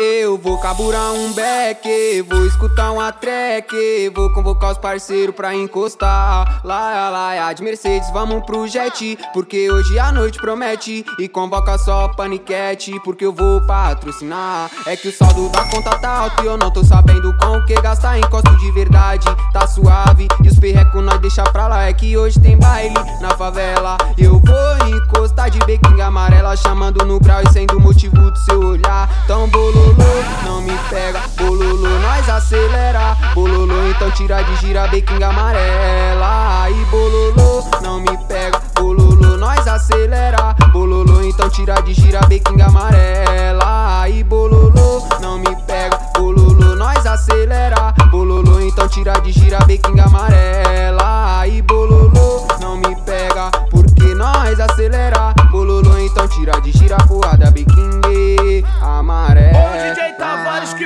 Eu vou caburar um beck, vou escutar uma track, vou convocar os parceiros pra encostar. Lá, lá, de Mercedes, vamos pro jet, porque hoje a noite promete. E convoca só paniquete, porque eu vou patrocinar. É que o saldo da conta tá alto e eu não tô sabendo com o que gastar. Encosto de verdade, tá suave. E os perrecos nós deixa pra lá. É que hoje tem baile na favela. Eu vou encostar de bequinha amarela, chamando no grau e sendo motivo do seu olhar. Tão bololô, não me pega. Bololô, nós acelera. Bololô, então tira de gira bequinha amarela. Aí bololô, não me pega. Bololô, nós acelera. Bololô, então tira de gira bequinha amarela. Aí bololô, não me pega. Bololô, nós acelera. Bololô, então tira de gira bequinha amarela. Aí bololô, não me pega. Porque nós acelera. Bololô, então tira de gira porrada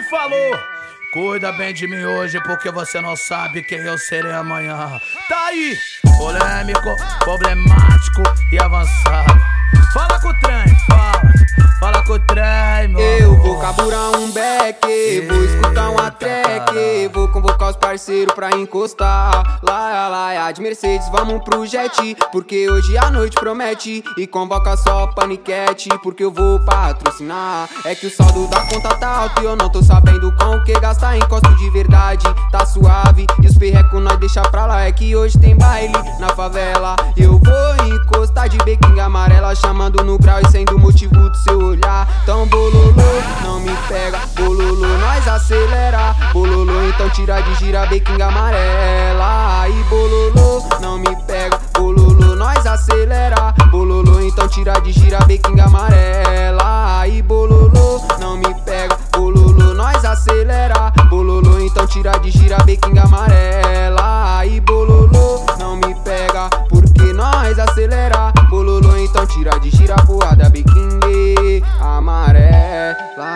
Falou. Cuida bem de mim hoje, porque você não sabe quem eu serei amanhã. Tá aí, polêmico, problemático e avançado. Fala com o trem, fala, fala com o trem, meu Eu vou caburar um beck, vou escutar uma track, vou convocar os parceiros pra encostar. Lá, lá, de Mercedes, vamos pro jet, porque hoje a noite promete. E convoca só paniquete, porque eu vou patrocinar. É que o saldo da conta tá alto e eu não tô sabendo com o que gastar. Encosto de verdade, tá suave. E os perrecos nós deixa pra lá. É que hoje tem baile na favela. Eu vou encostar de bequinha amarela, chamando no grau e sendo motivo do seu olhar. Tão bololô, não me pega. Bololô, nós acelera. Bololô, então tira de gira bequinha amarela. Aí bololô, não me pega. Bololô, nós acelera. Bololô, então tira de gira bequinha amarela. Aí bololô, não me pega. Bololô, nós acelera. Bololô, então tira de gira bequinha amarela. Aí bololô, não me pega. Porque nós acelera. Bololô, então tira de gira porrada bequinha amarela.